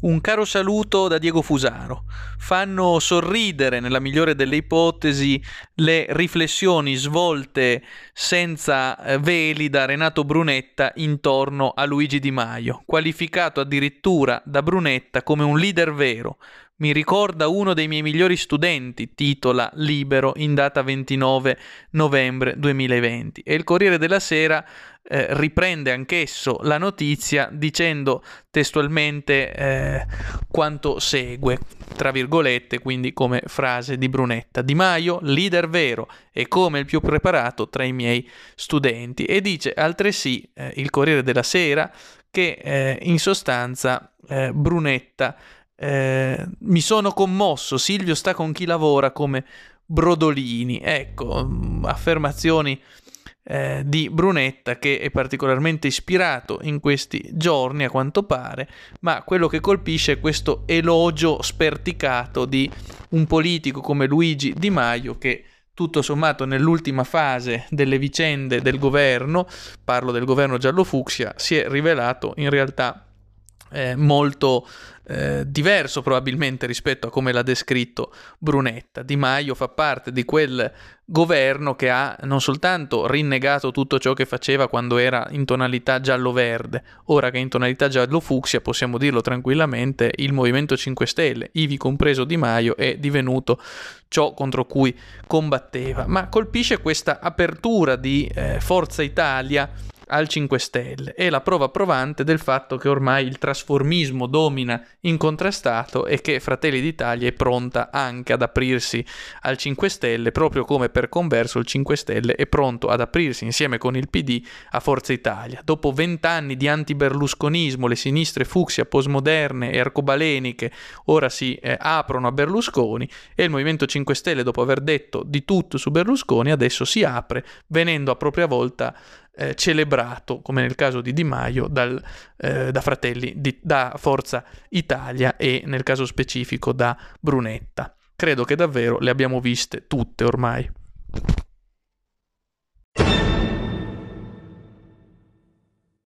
Un caro saluto da Diego Fusaro. Fanno sorridere, nella migliore delle ipotesi, le riflessioni svolte senza eh, veli da Renato Brunetta intorno a Luigi Di Maio, qualificato addirittura da Brunetta come un leader vero, mi ricorda uno dei miei migliori studenti, titola Libero in data 29 novembre 2020. E il Corriere della Sera eh, riprende anch'esso la notizia dicendo testualmente eh, quanto segue, tra virgolette, quindi come frase di Brunetta. Di Maio, leader vero e come il più preparato tra i miei studenti. E dice altresì eh, il Corriere della Sera che eh, in sostanza eh, Brunetta eh, mi sono commosso, Silvio sta con chi lavora come Brodolini. Ecco, mm, affermazioni eh, di Brunetta che è particolarmente ispirato in questi giorni a quanto pare, ma quello che colpisce è questo elogio sperticato di un politico come Luigi Di Maio che tutto sommato nell'ultima fase delle vicende del governo, parlo del governo giallo-fucsia, si è rivelato in realtà eh, molto eh, diverso probabilmente rispetto a come l'ha descritto Brunetta. Di Maio fa parte di quel governo che ha non soltanto rinnegato tutto ciò che faceva quando era in tonalità giallo-verde, ora che è in tonalità giallo-fucsia possiamo dirlo tranquillamente, il Movimento 5 Stelle, ivi compreso Di Maio, è divenuto ciò contro cui combatteva, ma colpisce questa apertura di eh, Forza Italia al 5 Stelle. È la prova provante del fatto che ormai il trasformismo domina incontrastato e che Fratelli d'Italia è pronta anche ad aprirsi al 5 Stelle, proprio come per converso il 5 Stelle è pronto ad aprirsi insieme con il PD a Forza Italia. Dopo vent'anni di anti-berlusconismo, le sinistre fucsia postmoderne e arcobaleniche ora si eh, aprono a Berlusconi e il Movimento 5 Stelle, dopo aver detto di tutto su Berlusconi, adesso si apre, venendo a propria volta eh, celebrato, come nel caso di Di Maio, dal, eh, da Fratelli, di, da Forza Italia e nel caso specifico da Brunetta. Credo che davvero le abbiamo viste tutte ormai.